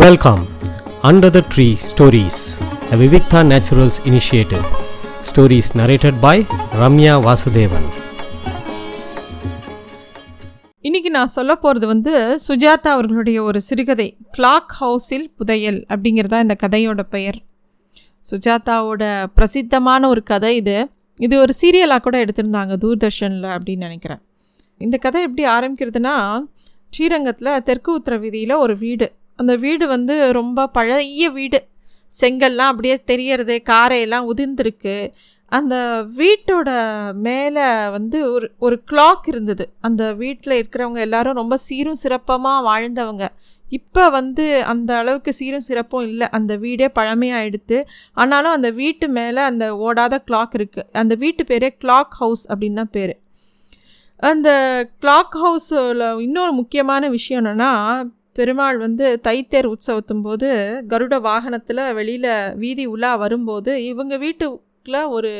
Welcome under the tree stories the Vivikta naturals initiative stories narrated by Ramya Vasudevan இன்னைக்கு நான் சொல்ல போகிறது வந்து சுஜாதா அவர்களுடைய ஒரு சிறுகதை கிளாக் ஹவுஸில் புதையல் அப்படிங்கிறதா இந்த கதையோட பெயர். சுஜாதாவோட பிரசித்தமான ஒரு கதை இது. இது ஒரு சீரியலாக கூட எடுத்திருந்தாங்க தூர்தர்ஷனில் அப்படின்னு நினைக்கிறேன். இந்த கதை எப்படி ஆரம்பிக்கிறதுனா ஸ்ரீரங்கத்தில் தெற்கு உத்தர வீதியில் ஒரு வீடு. அந்த வீடு வந்து ரொம்ப பழைய வீடு. செங்கல்லாம் அப்படியே தெரியறது காரையெல்லாம் உதிர்ந்துருக்கு. அந்த வீட்டோட மேலே வந்து ஒரு ஒரு கிளாக் இருந்தது. அந்த வீட்டில் இருக்கிறவங்க எல்லாரும் ரொம்ப சீரும் சிறப்பமாக வாழ்ந்தவங்க. இப்போ வந்து அந்த அளவுக்கு சீரும் சிறப்பும் இல்லை. அந்த வீடே பழமையாயிடுத்து. ஆனாலும் அந்த வீட்டு மேலே அந்த ஓடாத கிளாக் இருக்குது அந்த வீட்டு பேரே கிளாக் ஹவுஸ் அப்படின்னு தான் பேர். அந்த கிளாக் ஹவுஸில் இன்னொரு முக்கியமான விஷயம் என்னென்னா பெருமாள் வந்து தைத்தேர் உற்சவத்தும் போது கருட வாகனத்தில் வெளியில் வீதி உலா வரும்போது இவங்க வீட்டுக்குள்ள ஒரு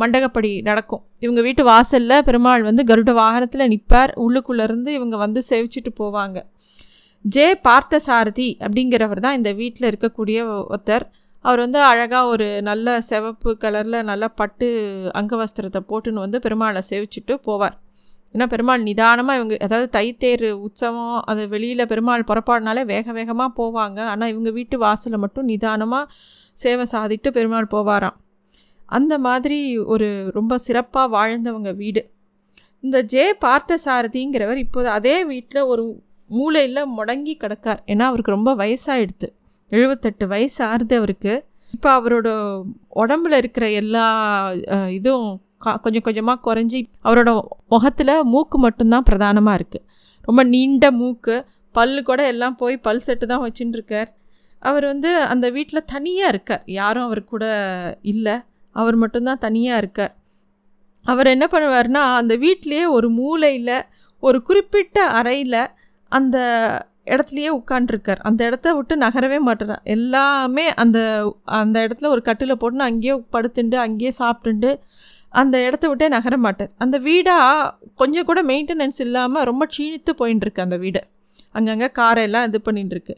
மண்டகப்படி நடக்கும். இவங்க வீட்டு வாசலில் பெருமாள் வந்து கருட வாகனத்தில் நிற்பார் உள்ளுக்குள்ளேருந்து இவங்க வந்து சேவிச்சிட்டு போவாங்க. ஜே பார்த்தசாரதி அப்படிங்கிறவர் தான் இந்த வீட்டில் இருக்கக்கூடிய ஒருத்தர். அவர் வந்து அழகாக ஒரு நல்ல சிவப்பு கலரில் நல்ல பட்டு அங்கவஸ்திரத்தை போட்டுன்னு வந்து பெருமாளை சேவிச்சுட்டு போவார். ஏன்னா பெருமாள் நிதானமாக இவங்க அதாவது தைத்தேர் உற்சவம் அது வெளியில் பெருமாள் புறப்பாடுனாலே வேக வேகமாக போவாங்க. ஆனால் இவங்க வீட்டு வாசலில் மட்டும் நிதானமாக சேவை சாதிட்டு பெருமாள் போவாராம். அந்த மாதிரி ஒரு ரொம்ப சிறப்பாக வாழ்ந்தவங்க வீடு. இந்த ஜே பார்த்தசாரதிங்கிறவர் இப்போது அதே வீட்டில் ஒரு மூலையில் முடங்கி கிடக்கார். ஏன்னா அவருக்கு ரொம்ப வயசாகிடுது எழுபத்தெட்டு வயசு ஆறுது அவருக்கு. இப்போ அவரோட உடம்புல இருக்கிற எல்லா இதுவும் கொஞ்சம் கொஞ்சமாக குறைஞ்சி அவரோட முகத்தில் மூக்கு மட்டும்தான் பிரதானமாக இருக்குது ரொம்ப நீண்ட மூக்கு பல்லு கூட எல்லாம் போய் பல் செட்டு தான் வச்சுட்டு இருக்கார் அவர் வந்து அந்த வீட்டில் தனியாக இருக்கார். யாரும் அவர் கூட இல்லை. அவர் மட்டும்தான் தனியாக இருக்கார். அவர் என்ன பண்ணுவார்னா அந்த வீட்டிலேயே ஒரு மூலையில் ஒரு குறிப்பிட்ட அறையில் அந்த இடத்துலையே உட்காண்ட்ருக்கார் அந்த இடத்த விட்டு நகரவே மாட்டேறார் எல்லாமே அந்த அந்த இடத்துல ஒரு கட்டில் போட்டுன்னு அங்கேயே படுத்துண்டு அங்கேயே சாப்பிட்டுண்டு அந்த இடத்த விட்டே நகர மாட்டார். அந்த வீடாக கொஞ்சம் கூட மெயின்டெனன்ஸ் இல்லாமல் ரொம்ப க்ஷீணித்து போயின்னு அந்த வீடு. அங்கங்கே காரெல்லாம் இது பண்ணிட்டுருக்கு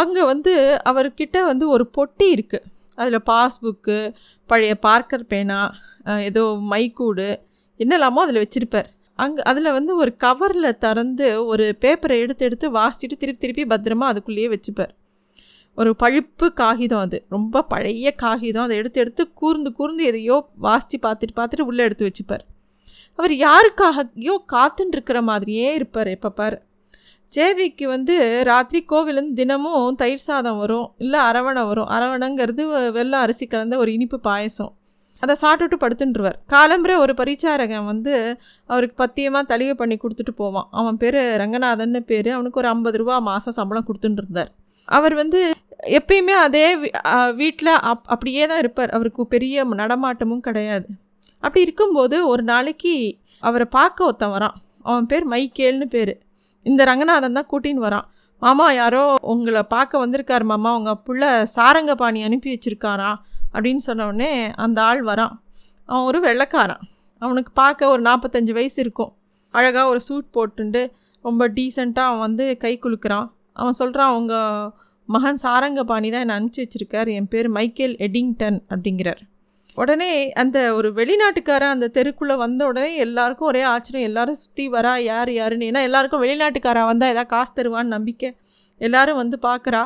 அங்கே வந்து அவர்கிட்ட வந்து ஒரு பொட்டி இருக்குது அதில் பாஸ்புக்கு பழைய பார்க்கர் பேனா ஏதோ மைக்கூடு என்னெல்லாமோ அதில் வச்சுருப்பார். அங்கே அதில் வந்து ஒரு கவரில் திறந்து ஒரு பேப்பரை எடுத்து எடுத்து வாசிச்சுட்டு திருப்பி திருப்பி பத்திரமா அதுக்குள்ளேயே வச்சுப்பார். ஒரு பழுப்பு காகிதம் அது. ரொம்ப பழைய காகிதம். அதை எடுத்து எடுத்து கூர்ந்து கூர்ந்து எதையோ வாசித்து பார்த்துட்டு பார்த்துட்டு உள்ளே எடுத்து வச்சுப்பார். அவர் யாருக்காகயோ காத்துன்னு இருக்கிற மாதிரியே இருப்பார் எப்போ பார். ஜேவிக்கு வந்து ராத்திரி கோவிலேருந்து தினமும் தயிர் சாதம் வரும் இல்லை அரவணை வரும். அரவணைங்கிறது வெள்ளம் அரிசி கலந்த ஒரு இனிப்பு பாயசம். அதை சாப்பிட்டுட்டு படுத்துட்டுருவார் காலம்புரை ஒரு பரிச்சாரகன் வந்து அவருக்கு பத்தியமாக தளிகை பண்ணி கொடுத்துட்டு போவான். அவன் பேர் ரங்கநாதன்னு பேர். அவனுக்கு ஒரு ஐம்பது ரூபா மாதம் சம்பளம் கொடுத்துட்டு இருந்தார் அவர் வந்து எப்பயுமே அதே வீட்டில் அப் அப்படியே தான் இருப்பார். அவருக்கு பெரிய நடமாட்டமும் கிடையாது. அப்படி இருக்கும்போது ஒரு நாளைக்கு அவரை பார்க்க ஒருத்தன் வரான். அவன் பேர் மைக்கேல்னு பேர். இந்த ரங்கநாதன் தான் கூட்டின்னு வரான். மாமா யாரோ உங்களை பார்க்க வந்திருக்கார் மாமா. உங்கள் புள்ள சாரங்கபாணி அனுப்பி வச்சுருக்காரா? அப்படின்னு சொன்னோடனே அந்த ஆள் வரான். அவன் ஒரு வெள்ளைக்காரன். அவனுக்கு பார்க்க ஒரு நாற்பத்தஞ்சு வயசு இருக்கும். அழகாக ஒரு சூட் போட்டுண்டு ரொம்ப டீசெண்டாக அவன் வந்து கை குலுக்குறான். அவன் சொல்கிறான் அவங்க மகன் சாரங்கபாணி தான் என்னை அனுப்பிச்சி வச்சிருக்கார். என் பேர் மைக்கேல் எடிங்டன் அப்படிங்கிறார். உடனே அந்த ஒரு வெளிநாட்டுக்காரன் அந்த தெருக்குள்ளே வந்த உடனே எல்லாருக்கும் ஒரே ஆச்சரியம். எல்லாரும் சுற்றி வரா யார் யாருன்னு. ஏன்னா எல்லாருக்கும் வெளிநாட்டுக்காரா வந்தால் ஏதாவது காசு தருவான்னு நம்பிக்கை. எல்லாரும் வந்து பார்க்குறா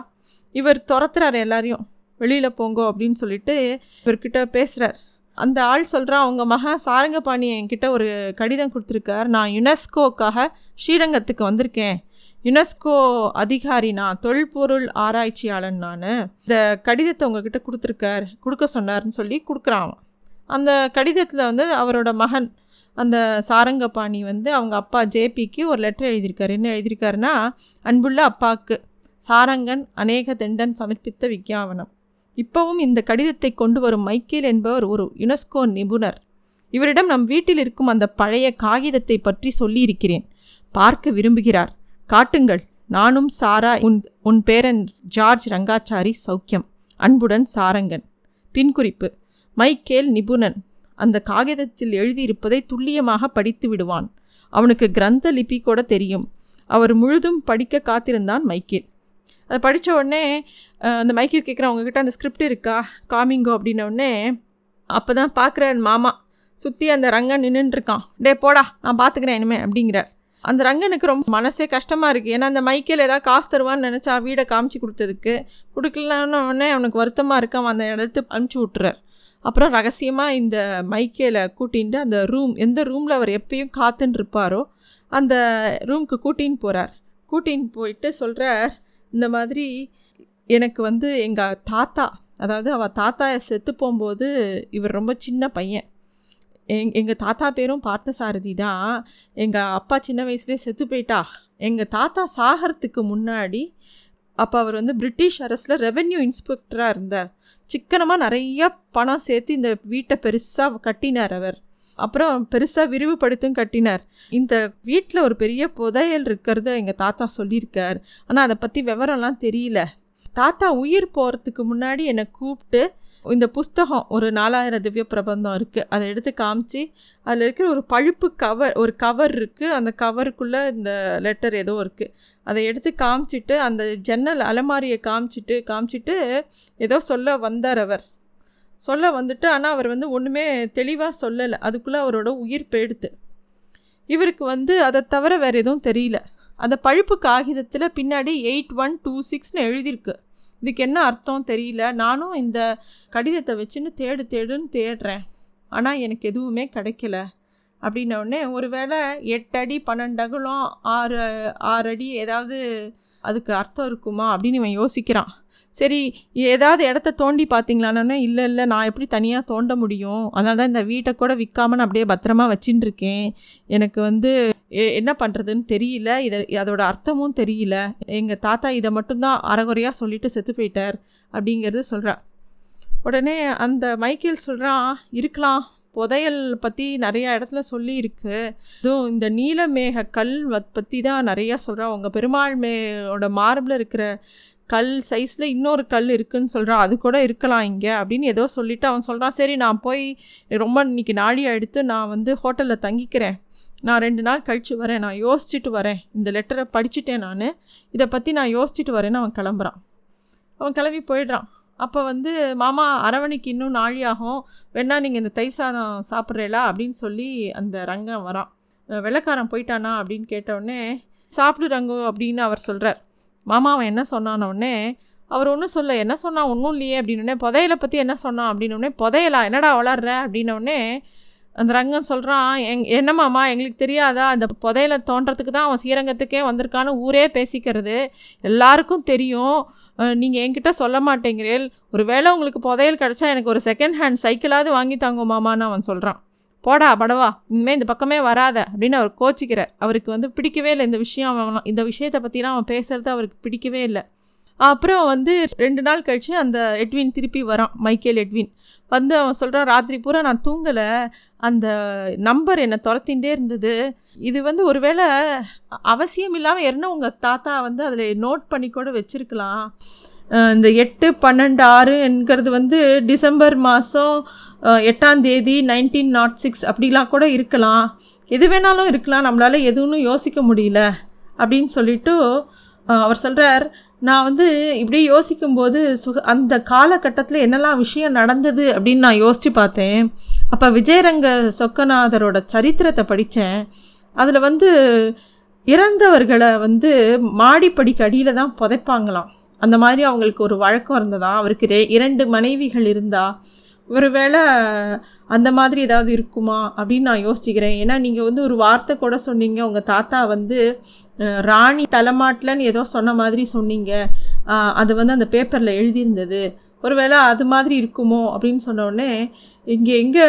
இவர் துரத்துறாரு எல்லாரையும். வெளியில் போங்கோ அப்படின்னு சொல்லிட்டு இவர்கிட்ட பேசுகிறார் அந்த ஆள் சொல்கிறான் அவங்க மகன் சாரங்கபாணி என்கிட்ட ஒரு கடிதம் கொடுத்துருக்கார். நான் யுனெஸ்கோக்காக ஸ்ரீரங்கத்துக்கு வந்திருக்கேன். யுனெஸ்கோ அதிகாரி நான் தொல்பொருள் ஆராய்ச்சியாளன் நான். இந்த கடிதத்தை உங்ககிட்ட கொடுத்துருக்கார் கொடுக்க சொன்னார்னு சொல்லி கொடுக்குறான். அந்த கடிதத்தில் வந்து அவரோட மகன் அந்த சாரங்கபாணி வந்து அவங்க அப்பா ஜேபிக்கு ஒரு லெட்டர் எழுதியிருக்காரு. என்ன எழுதியிருக்காருன்னா அன்புள்ள அப்பாவுக்கு சாரங்கன் அநேக தண்டன் சமர்ப்பித்த விஞ்ஞாபனம். இப்பவும் இந்த கடிதத்தை கொண்டு வரும் மைக்கேல் என்பவர் ஒரு யுனெஸ்கோ நிபுணர். இவரிடம் நம் வீட்டில் இருக்கும் அந்த பழைய காகிதத்தை பற்றி சொல்லியிருக்கிறேன். பார்க்க விரும்புகிறார். காட்டுங்கள். நானும் சாரா உன் உன் பேரன் ஜார்ஜ் ரங்காச்சாரி சௌக்கியம். அன்புடன் சாரங்கன். பின்குறிப்பு. மைக்கேல் நிபுணன். அந்த காகிதத்தில் எழுதியிருப்பதை துல்லியமாக படித்து விடுவான். அவனுக்கு கிரந்த லிபி கூட தெரியும். அவர் முழுதும் படிக்க காத்திருந்தான் மைக்கேல். அதை படித்த உடனே அந்த மைக்கேல் கேட்குறேன் உங்ககிட்ட அந்த ஸ்கிரிப்ட் இருக்கா? காமிங்கோ அப்படின்னோடனே அப்போ தான் பார்க்குற மாமா. சுற்றி அந்த ரங்கன் நின்றுட்டுருக்கான் டே போடா நான் பார்த்துக்கிறேன் இனிமே அப்படிங்கிறார். அந்த ரங்கனுக்கு ரொம்ப மனசே கஷ்டமாக இருக்குது ஏன்னா அந்த மைக்கேல் ஏதாவது காசு தருவான்னு நினச்சா வீடை காமிச்சு கொடுத்ததுக்கு கொடுக்கலன்னு உடனே அவனுக்கு வருத்தமாக இருக்க அவன் அந்த இடத்து அனுப்பிச்சி விட்டுறார். அப்புறம் ரகசியமாக இந்த மைக்கேலை கூட்டின்ட்டு அந்த ரூம் எந்த ரூமில் அவர் எப்பயும் காத்துன்னு இருப்பாரோ அந்த ரூமுக்கு கூட்டின்னு போகிறார் கூட்டின்னு போயிட்டு சொல்கிறார் இந்த மாதிரி எனக்கு வந்து எங்கள் தாத்தா அதாவது அவள் தாத்தா செத்து போகும்போது இவர் ரொம்ப சின்ன பையன். எங் எங்கள் தாத்தா பேரும் பார்த்தசாரதி தான். எங்கள் அப்பா சின்ன வயசுலேயே செத்து போயிட்டா. எங்கள் தாத்தா சாகிறதுக்கு முன்னாடி அப்போ அவர் வந்து பிரிட்டிஷ் அரசில் ரெவென்யூ இன்ஸ்பெக்டராக இருந்தார். சிக்கனமாக நிறைய பணம் சேர்த்து இந்த வீட்டை பெருசாக கட்டினார் அவர். அப்புறம் பெருசாக விரிவுபடுத்தும் கட்டினார். இந்த வீட்டில் ஒரு பெரிய புதையல் இருக்கிறத எங்கள் தாத்தா சொல்லியிருக்கார். ஆனால் அதை பற்றி விவரம்லாம் தெரியல. தாத்தா உயிர் போகிறதுக்கு முன்னாடி என்னை கூப்பிட்டு இந்த புஸ்தகம் ஒரு நாலாயிரம் திவ்ய பிரபந்தம் இருக்குது அதை எடுத்து காமிச்சு அதில் இருக்கிற ஒரு பழுப்பு கவர் ஒரு கவர் இருக்குது அந்த கவருக்குள்ளே இந்த லெட்டர் ஏதோ இருக்குது அதை எடுத்து காமிச்சிட்டு அந்த ஜன்னல் அலமாரியை காமிச்சிட்டு காமிச்சிட்டு ஏதோ சொல்ல வந்தார் அவர். சொல்ல வந்துட்டு ஆனால் அவர் வந்து ஒன்றுமே தெளிவாக சொல்லலை. அதுக்குள்ளே அவரோட உயிர் போயிடுத்து இவருக்கு வந்து அதை தவிர வேறு எதுவும் தெரியல. அந்த பழுப்பு காகிதத்தில் பின்னாடி எயிட் ஒன் டூ சிக்ஸ்னு எழுதியிருக்கு. இதுக்கு என்ன அர்த்தம் தெரியல. நானும் இந்த கடிதத்தை வச்சுன்னு தேடு தேடுன்னு தேடுறேன். ஆனால் எனக்கு எதுவுமே கிடைக்கல. அப்படின்ன உடனே ஒருவேளை எட்டு அடி பன்னெண்டு அகலம் ஆறு ஆறு அடி ஏதாவது அதுக்கு அர்த்தம் இருக்குமா அப்படின்னு இவன் யோசிக்கிறான். சரி ஏதாவது இடத்த தோண்டி பார்த்தீங்களானே இல்லை இல்லை நான் எப்படி தனியாக தோண்ட முடியும்? அதனால தான் இந்த வீட்டை கூட விற்காம நான் அப்படியே பத்திரமா வச்சுட்டு இருக்கேன். எனக்கு வந்து எ- என்ன பண்ணுறதுன்னு தெரியல. இதை அதோட அர்த்தமும் தெரியல. எங்கள் தாத்தா இதை மட்டும்தான் அறகுறையாக சொல்லிட்டு செத்து போயிட்டார். அப்படிங்கிறது சொல்கிறா உடனே அந்த மைக்கேல் சொல்கிறான் இருக்கலாம். புதையல் பற்றி நிறையா இடத்துல சொல்லியிருக்கு. இதுவும் இந்த நீலமேக கல் பற்றி தான் நிறையா சொல்கிறான் உங்கள் பெருமாள் மேயோட மார்பில் இருக்கிற கல் சைஸில் இன்னொரு கல் இருக்குதுன்னு சொல்கிறான் அது கூட இருக்கலாம் இங்கே அப்படின்னு ஏதோ சொல்லிவிட்டு அவன் சொல்கிறான் சரி நான் போய் ரொம்ப இன்னைக்கு நாடி எடுத்து நான் வந்து ஹோட்டலில் தங்கிக்கிறேன். நான் ரெண்டு நாள் கழித்து வரேன். நான் யோசிச்சுட்டு வரேன். இந்த லெட்டரை படிச்சுட்டேன் நான். இதை பற்றி நான் யோசிச்சுட்டு வரேன்னு அவன் கிளம்புறான். அவன் கிளம்பி போயிடுறான். அப்போ வந்து மாமா அரவணைக்கு இன்னும் நாழி ஆகும் வேணா நீங்கள் இந்த தயிர் சாதம் சாப்பிட்றீங்களா அப்படின்னு சொல்லி அந்த ரங்கம் வரான். வெள்ளக்காரன் போயிட்டானா? அப்படின்னு கேட்டவுடனே சாப்பிடு ரங்கோ அப்படின்னு அவர் சொல்கிறார் மாமா அவன் என்ன சொன்னான உடனே அவர் ஒன்றும் சொல்ல என்ன சொன்னான்? ஒன்றும் இல்லையே அப்படின்னே புதையலை பற்றி என்ன சொன்னான்? அப்படின்னோடனே புதையலா? என்னடா வளர்ற? அப்படின்னோடனே அந்த ரங்கம் சொல்கிறான் எங் என்னம்மாம்மா எங்களுக்கு தெரியாதா? அந்த புதையலை தோன்றதுக்கு தான் அவன் ஸ்ரீரங்கத்துக்கே வந்திருக்கான்னு ஊரே பேசிக்கிறது. எல்லாருக்கும் தெரியும். நீங்கள் என்கிட்ட சொல்ல மாட்டேங்கிறீள் ஒரு வேளை உங்களுக்கு புதையல் கிடச்சா எனக்கு ஒரு செகண்ட் ஹேண்ட் சைக்கிளாவது வாங்கி தாங்க மாமான்னு அவன் சொல்கிறான் போடா படவா இனிமேல் இந்த பக்கமே வராத. அப்படின்னு அவர் கோச்சிக்கிறார். அவருக்கு வந்து பிடிக்கவே இல்லை இந்த விஷயம். அவன் இந்த விஷயத்தை பற்றிலாம் அவன் பேசுகிறது அவருக்கு பிடிக்கவே இல்லை. அப்புறம் வந்து ரெண்டு நாள் கழித்து அந்த எட்வின் திருப்பி வரான் மைக்கேல் எட்வின். வந்து அவன் சொல்கிறான் ராத்திரி பூரா நான் தூங்கலை. அந்த நம்பர் என்னை துரத்தின்ண்டே இருந்தது. இது வந்து ஒருவேளை அவசியம் இல்லாமல் என்ன உங்கள் தாத்தா வந்து அதில் நோட் பண்ணி கூட வச்சுருக்கலாம். இந்த எட்டு பன்னெண்டு ஆறு என்கிறது வந்து டிசம்பர் மாதம் எட்டாம் தேதி நைன்டீன் நாட் சிக்ஸ் அப்படிலாம் கூட இருக்கலாம். எது வேணாலும் இருக்கலாம். நம்மளால் எதுவும் யோசிக்க முடியல. அப்படின்னு சொல்லிட்டு அவர் சொல்கிறார் நான் வந்து இப்படியே யோசிக்கும்போது சுக அந்த காலகட்டத்தில் என்னெல்லாம் விஷயம் நடந்தது அப்படின்னு நான் யோசித்து பார்த்தேன். அப்போ விஜயரங்க சொக்கநாதரோட சரித்திரத்தை படித்தேன் அதில் வந்து இறந்தவர்களை வந்து மாடிப்படிக்கு அடியில் தான் புதைப்பாங்களாம். அந்த மாதிரி அவங்களுக்கு ஒரு வழக்கம் இருந்ததா? அவருக்கு இரண்டு மனைவிகள் இருந்தா? ஒருவேளை அந்த மாதிரி ஏதாவது இருக்குமா அப்படின்னு நான் யோசிச்சுக்கிறேன். ஏன்னா நீங்கள் வந்து ஒரு வார்த்தை கூட சொன்னீங்க. உங்கள் தாத்தா வந்து ராணி தலைமாட்டிலன்னு ஏதோ சொன்ன மாதிரி சொன்னீங்க. அது வந்து அந்த பேப்பரில் எழுதியிருந்தது. ஒருவேளை அது மாதிரி இருக்குமோ அப்படின்னு சொன்னோடனே இங்கே எங்கே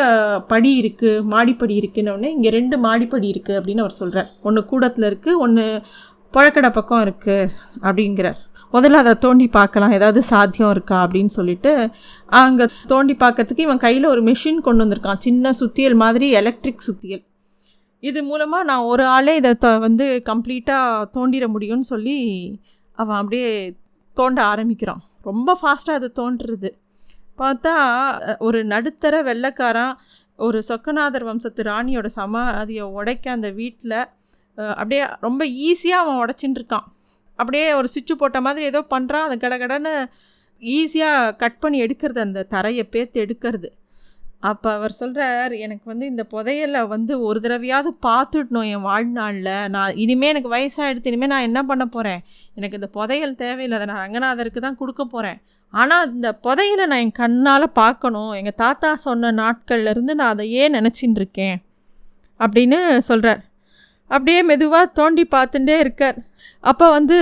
படி இருக்குது மாடிப்படி இருக்குன்னொடனே இங்கே ரெண்டு மாடிப்படி இருக்குது அப்படின்னு அவர் சொல்கிறார் ஒன்று கூடத்தில் இருக்குது ஒன்று புழக்கடை பக்கம் இருக்குது அப்படிங்கிறார். முதல்ல அதை தோண்டி பார்க்கலாம். ஏதாவது சாத்தியம் இருக்கா அப்படின்னு சொல்லிட்டு அங்கே தோண்டி பார்க்கறதுக்கு இவன் கையில் ஒரு மிஷின் கொண்டு வந்திருக்கான். சின்ன சுத்தியல் மாதிரி எலக்ட்ரிக் சுத்தியல். இது மூலமாக நான் ஒரு ஆளே இதை த வந்து கம்ப்ளீட்டாக தோண்டிட முடியும்னு சொல்லி அவன் அப்படியே தோண்ட ஆரம்பிக்கிறான். ரொம்ப ஃபாஸ்ட்டாக அது தோன்றுறது. பார்த்தா ஒரு நடுத்தர வெள்ளைக்காரன் ஒரு சொக்கநாதர் வம்சத்து ராணியோட சமாதியை உடைக்க அந்த வீட்டில் அப்படியே ரொம்ப ஈஸியாக அவன் உடச்சின்னு இருக்கான் அப்படியே ஒரு சுவிட்சு போட்ட மாதிரி ஏதோ பண்ணுறான் அந்த கடகடன்னு ஈஸியாக கட் பண்ணி எடுக்கிறது அந்த தரையை பேத்து எடுக்கிறது. அப்போ அவர் சொல்கிறார் எனக்கு வந்து இந்த புதையலை வந்து ஒரு தடவையாவது பார்த்துடணும் என் வாழ்நாளில். நான் இனிமேல் எனக்கு வயசாகிடுத்து இனிமேல் நான் என்ன பண்ண போகிறேன் எனக்கு இந்த புதையல் தேவையில்லை. அதை நான் ரங்கநாதருக்கு தான் கொடுக்க போகிறேன் ஆனால் இந்த புதையலை நான் என் கண்ணால் பார்க்கணும். எங்கள் தாத்தா சொன்ன நாட்கள்லேருந்து நான் அதை ஏன் நினச்சின்னு இருக்கேன். அப்படின்னு சொல்கிறார் அப்படியே மெதுவாக தோண்டி பார்த்துட்டே இருக்கார். அப்போ வந்து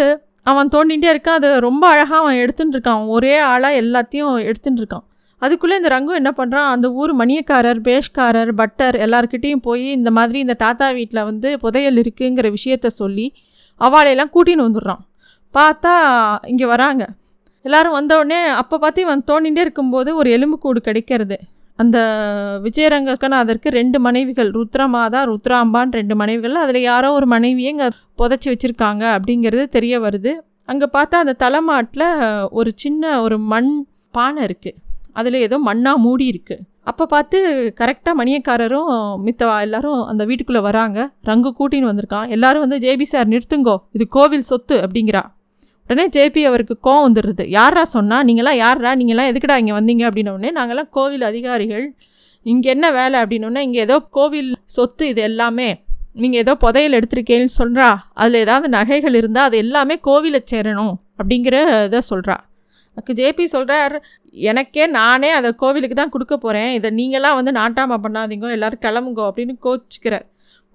அவன் தோண்டிகிட்டே இருக்கான். அது ரொம்ப அழகாக அவன் எடுத்துகிட்டு இருக்கான். ஒரே ஆளாக எல்லாத்தையும் எடுத்துகிட்டு இருக்கான். அதுக்குள்ளே இந்த ரங்கு என்ன பண்ணுறான் அந்த ஊர் மணியக்காரர் பேஷ்காரர் பட்டர் எல்லாருக்கிட்டேயும் போய் இந்த மாதிரி இந்த தாத்தா வீட்டில் வந்து புதையல் இருக்குங்கிற விஷயத்த சொல்லி அவளையெல்லாம் கூட்டின்னு வந்துடுறான். பார்த்தா இங்கே வராங்க. எல்லோரும் வந்தவுடனே அப்போ பார்த்து இவன் தோண்டிகிட்டே இருக்கும்போது ஒரு எலும்புக்கூடு கிடைக்கிறது. அந்த விஜயரங்கநாதருக்கு ரெண்டு மனைவிகள் ருத்ரமாதா ருத்ராம்பான் ரெண்டு மனைவிகள். அதில் யாரோ ஒரு மனைவியை இங்கே புதைச்சி வச்சுருக்காங்க அப்படிங்கிறது தெரிய வருது. அங்கே பார்த்தா அந்த தலைமாட்டில் ஒரு சின்ன ஒரு மண் பானை இருக்குது அதில் ஏதோ மண்ணாக மூடி இருக்குது அப்போ பார்த்து கரெக்டாக மணியக்காரரும் மித்தவா எல்லாரும் அந்த வீட்டுக்குள்ளே வராங்க. ரங்கு கூட்டின்னு வந்திருக்கான். எல்லாரும் வந்து ஜேபி சார் நிறுத்துங்கோ. இது கோவில் சொத்து அப்படிங்கிறா. உடனே ஜேபி அவருக்கு கோவம் வந்துடுது யாரா சொன்னால் நீங்களாம் யாரா நீங்களாம் எதுக்குடா இங்கே வந்தீங்க? அப்படின்னோடனே நாங்களாம் கோவில் அதிகாரிகள். இங்கே என்ன வேலை? அப்படின்னோடனே இங்கே ஏதோ கோவில் சொத்து இது எல்லாமே. நீங்கள் ஏதோ புதையல் எடுத்திருக்கேன்னு சொல்கிறா அதில் ஏதாவது நகைகள் இருந்தால் அது எல்லாமே கோவிலை சேரணும். அப்படிங்கிற இதை சொல்கிறா அதுக்கு ஜேபி சொல்கிறார் எனக்கே நானே அதை கோவிலுக்கு தான் கொடுக்க போகிறேன் இதை நீங்களாம் வந்து நாட்டாமல் பண்ணாதீங்க. எல்லோரும் கிளம்புங்கோ. அப்படின்னு கோச்சிக்கிறார்.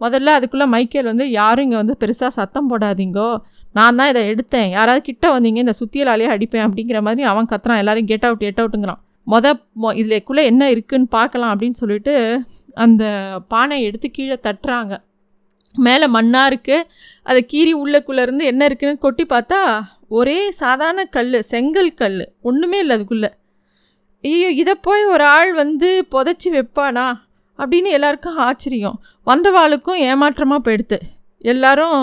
முதல்ல அதுக்குள்ளே மைக்கேல் வந்து யாரும் இங்கே வந்து பெருசாக சத்தம் போடாதீங்கோ. நான் தான் இதை எடுத்தேன். யாராவது கிட்ட வந்தீங்க இந்த சுத்தியலாலேயே அடிப்பேன் அப்படிங்கிற மாதிரி அவன் கத்துறான். எல்லாரும் கெட் அவுட் கெட் அவுட்டுங்கிறான் மொத மொ இதுலக்குள்ளே என்ன இருக்குன்னு பார்க்கலாம் அப்படின்னு சொல்லிட்டு அந்த பானை எடுத்து கீழே தட்டுறாங்க. மேலே மண்ணாக இருக்குது அதை கீறி உள்ளக்குள்ளேருந்து என்ன இருக்குன்னு கொட்டி பார்த்தா ஒரே சாதாரண கல் செங்கல் கல் ஒன்றுமே இல்லை அதுக்குள்ளே. ஐயோ இதை போய் ஒரு ஆள் வந்து புதைச்சி வைப்பானா? அப்படின்னு எல்லாருக்கும் ஆச்சரியம். வந்தவாளுக்கும் ஏமாற்றமாக போயிடுத்து. எல்லாரும்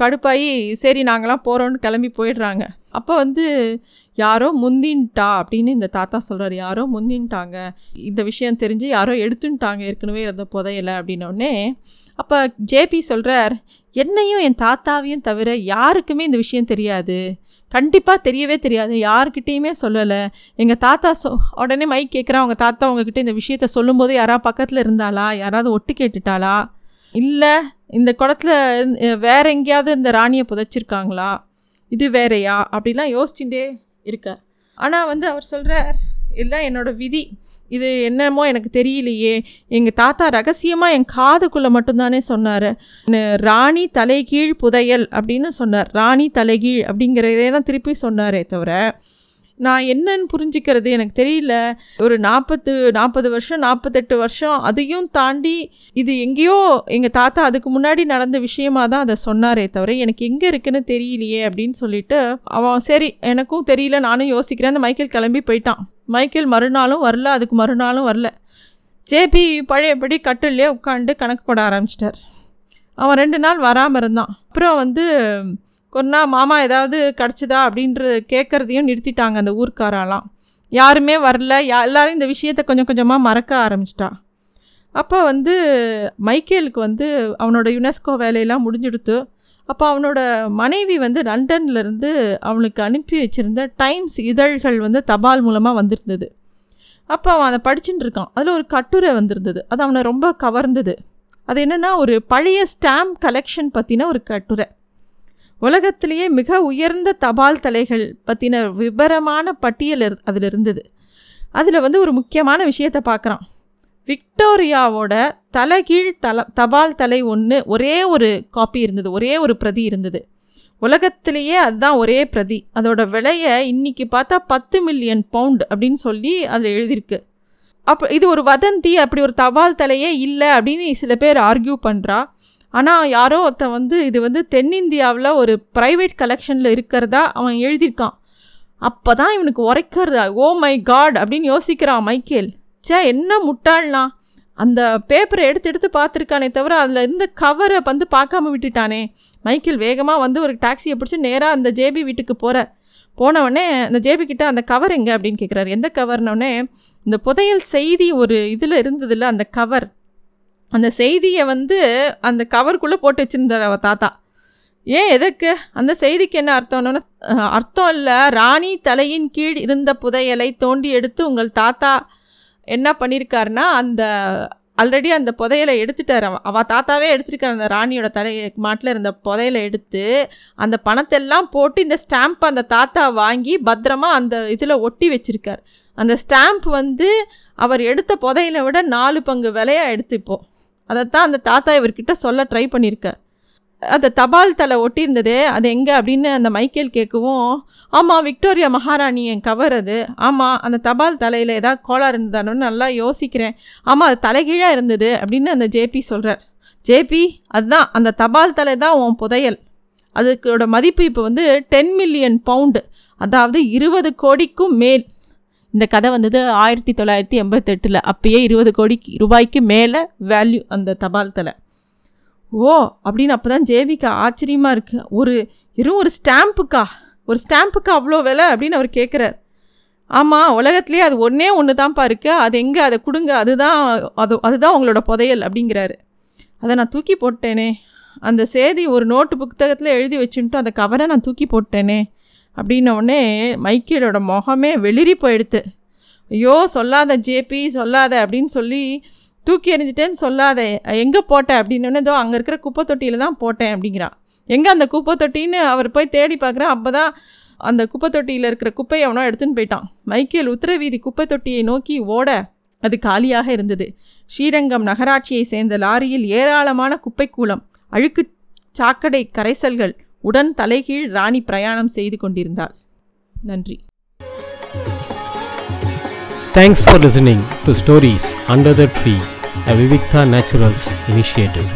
கடுப்பாகி சரி நாங்களாம் போகிறோன்னு கிளம்பி போயிடுறாங்க. அப்போ வந்து யாரோ முந்தின்ட்டா? அப்படின்னு இந்த தாத்தா சொல்கிறார் யாரோ முந்தின்ட்டாங்க. இந்த விஷயம் தெரிஞ்சு யாரோ எடுத்துன்ட்டாங்க ஏற்கனவே இருந்த புதையலை. அப்படின்னோடனே அப்போ ஜேபி சொல்கிறார் என்னையும் என் தாத்தாவையும் தவிர யாருக்குமே இந்த விஷயம் தெரியாது. கண்டிப்பாக தெரியவே தெரியாது. யாருக்கிட்டேயுமே சொல்லலை. எங்கள் தாத்தா சொ உடனே மைக் கேட்குறான் அவங்க தாத்தா உங்ககிட்ட இந்த விஷயத்த சொல்லும்போது யாராவது பக்கத்தில் இருந்தாளா? யாராவது ஒட்டு கேட்டுட்டாளா? இல்லை. இந்த குடத்தில் வேற எங்கேயாவது இந்த ராணியை புதைச்சிருக்காங்களா? இது வேறையா? அப்படிலாம் யோசிச்சுட்டே இருக்க. ஆனால் வந்து அவர் சொல்கிறார் இதுதான் என்னோடய விதி. இது என்னமோ எனக்கு தெரியலையே. எங்கள் தாத்தா ரகசியமாக என் காதுக்குள்ளே மட்டும்தானே சொன்னார். ராணி தலைகீழ் புதையல் அப்படின்னு சொன்னார். ராணி தலைகீழ் அப்படிங்கிறதே தான் திருப்பி சொன்னாரே தவிர நான் என்னன்னு புரிஞ்சிக்கிறது எனக்கு தெரியல. ஒரு நாற்பத்து நாற்பது வருஷம் நாற்பத்தெட்டு வருஷம் அதையும் தாண்டி இது எங்கேயோ எங்கள் தாத்தா அதுக்கு முன்னாடி நடந்த விஷயமா தான் அதை சொன்னாரே தவிர எனக்கு எங்கே இருக்குன்னு தெரியலையே அப்படின்னு சொல்லிட்டு அவன் சரி எனக்கும் தெரியல நானும் யோசிக்கிறேன். அந்த மைக்கேல் கிளம்பி போயிட்டான். மைக்கேல் மறுநாளும் வரல அதுக்கு மறுநாளும் வரல. ஜேபி பழையபடி கட்டிலே உட்காந்து கணக்கு போட ஆரம்பிச்சிட்டார். அவன் ரெண்டு நாள் வராமல் இருந்தான். அப்புறம் வந்து ஒரு நாள் மாமா ஏதாவது கிடச்சிதா அப்படின்ற கேட்குறதையும் நிறுத்திட்டாங்க அந்த ஊர்க்காரெல்லாம். யாருமே வரல. யா எல்லோரும் இந்த விஷயத்த கொஞ்சம் கொஞ்சமாக மறக்க ஆரம்பிச்சிட்டா. அப்போ வந்து மைக்கேலுக்கு வந்து அவனோட யுனெஸ்கோ வேலையெல்லாம் முடிஞ்சுடுத்து அப்போ அவனோட மனைவி வந்து லண்டன்லேருந்து அவனுக்கு அனுப்பி வச்சுருந்த டைம்ஸ் இதழ்கள் வந்து தபால் மூலமாக வந்திருந்தது. அப்போ அவன் அதை படிச்சுட்டு இருக்கான். அதில் ஒரு கட்டுரை வந்திருந்தது. அது அவனை ரொம்ப கவர்ந்தது. அது என்னென்னா ஒரு பழைய ஸ்டாம்ப் கலெக்ஷன் பற்றின ஒரு கட்டுரை. உலகத்திலேயே மிக உயர்ந்த தபால் தலைகள் பற்றின விபரமான பட்டியல் அதில் இருந்தது. அதில் வந்து ஒரு முக்கியமான விஷயத்தை பார்க்குறான் விக்டோரியாவோட தலைகீழ் தல தபால் தலை ஒன்று ஒரே ஒரு காப்பி இருந்தது ஒரே ஒரு பிரதி இருந்தது. உலகத்திலேயே அதுதான் ஒரே பிரதி. அதோட விலையை இன்றைக்கி பார்த்தா பத்து மில்லியன் பவுண்ட் அப்படின்னு சொல்லி அதில் எழுதியிருக்கு. அப்போ இது ஒரு வதந்தி அப்படி ஒரு தபால் தலையே இல்லை அப்படின்னு சில பேர் ஆர்கியூ பண்ணுறா ஆனால் யாரோ ஒருத்தன் வந்து இது வந்து தென்னிந்தியாவில் ஒரு ப்ரைவேட் கலெக்ஷனில் இருக்கிறதா அவன் எழுதியிருக்கான். அப்போ தான் இவனுக்கு உரைக்கிறதா ஓ oh மை காட் அப்படின்னு யோசிக்கிறான் மைக்கேல். சே என்ன முட்டாள்னா? அந்த பேப்பரை எடுத்து எடுத்து பார்த்துருக்கானே தவிர அதில் இருந்த கவரை வந்து பார்க்காம விட்டுட்டானே. மைக்கேல் வேகமாக வந்து ஒரு டாக்ஸியை பிடிச்சி நேராக அந்த ஜேபி வீட்டுக்கு போகிற போனவொடனே அந்த ஜேபி கிட்ட அந்த கவர் எங்கே? அப்படின்னு கேட்குறாரு எந்த கவர்னோடனே இந்த புதையல் செய்தி ஒரு இதில் இருந்ததில்ல அந்த கவர் அந்த செய்தியை வந்து அந்த கவருக்குள்ளே போட்டு வச்சுருந்தார் அவள் தாத்தா. ஏன் எதுக்கு? அந்த செய்திக்கு என்ன அர்த்தம்னு அர்த்தம் இல்லை. ராணி தலையின் கீழ் இருந்த புதையலை தோண்டி எடுத்து உங்கள் தாத்தா என்ன பண்ணியிருக்காருனா அந்த ஆல்ரெடி அந்த புதையலை எடுத்துட்டார். அவ அவள் தாத்தாவே எடுத்துருக்கார். அந்த ராணியோட தலை மாட்டில் இருந்த புதையலை எடுத்து அந்த பணத்தெல்லாம் போட்டு இந்த ஸ்டாம்ப் அந்த தாத்தா வாங்கி பத்திரமா அந்த இதில் ஒட்டி வச்சிருக்கார். அந்த ஸ்டாம்ப் வந்து அவர் எடுத்த புதையலை விட நாலு பங்கு விலையாக எடுத்து இப்போது அதைத்தான் அந்த தாத்தா இவர்கிட்ட சொல்ல ட்ரை பண்ணியிருக்க. அந்த தபால் தலை ஒட்டியிருந்ததே அது எங்கே அப்படின்னு அந்த மைக்கேல் கேட்கவும் ஆமாம் விக்டோரியா மகாராணி என் கவர் அது. ஆமாம் அந்த தபால் தலையில் ஏதாவது கோளாறு இருந்ததானோன்னு நல்லா யோசிக்கிறேன். ஆமாம் அது தலைகீழாக இருந்தது அப்படின்னு அந்த ஜேபி சொல்கிறார் ஜேபி அதுதான் அந்த தபால் தலை தான் உன் புதையல். அதுக்கோட மதிப்பு இப்போ வந்து டென் மில்லியன் பவுண்டு அதாவது இருபது கோடிக்கும் மேல். இந்த கதை வந்தது ஆயிரத்தி தொள்ளாயிரத்தி எண்பத்தெட்டில். அப்பயே இருபது கோடிக்கு ரூபாய்க்கு மேலே வேல்யூ அந்த தபால் தலை. ஓ அப்படின்னு அப்போ தான் ஜேவிக்கு ஆச்சரியமாக இருக்குது ஒரு வெறும் ஒரு ஸ்டாம்புக்கா? ஒரு ஸ்டாம்புக்கு அவ்வளோ விலை அப்படின்னு அவர் கேட்குறார் ஆமாம் உலகத்துலேயே அது ஒன்றே ஒன்று தான்ப்பா இருக்குது அது எங்கே? அதை கொடுங்க. அதுதான் அது அதுதான் உங்களோட புதையல் அப்படிங்கிறாரு. அதை நான் தூக்கி போட்டேனே. அந்த சேதி ஒரு நோட்டு புத்தகத்தில் எழுதி வச்சுன்ட்டு அந்த கவரை நான் தூக்கி போட்டேனே. அப்படின்னோடனே மைக்கேலோட முகமே வெளிரி போயிடுத்து. ஐயோ சொல்லாத ஜேபி சொல்லாத அப்படின்னு சொல்லி தூக்கி எறிஞ்சிட்டேன்னு சொல்லாத எங்கே போட்டேன் அப்படின்னு ஏதோ அங்கே இருக்கிற குப்பை தொட்டியில் தான் போட்டேன் அப்படிங்கிறான் எங்கே அந்த குப்பை தொட்டின்னு அவர் போய் தேடி பார்க்குறேன் அப்போ தான் அந்த குப்பை தொட்டியில் இருக்கிற குப்பையை அவனோ எடுத்துன்னு போயிட்டான். மைக்கேல் உத்தரவீதி குப்பை தொட்டியை நோக்கி ஓட அது காலியாக இருந்தது. ஸ்ரீரங்கம் நகராட்சியை சேர்ந்த லாரியில் ஏராளமான குப்பை கூலம் அழுக்கு சாக்கடை கரைசல்கள் உடன் தலைகீழ் ராணி பிரயாணம் செய்து கொண்டிருந்தாள் நன்றி thanks for listening to stories under the tree a Vivikta naturals initiative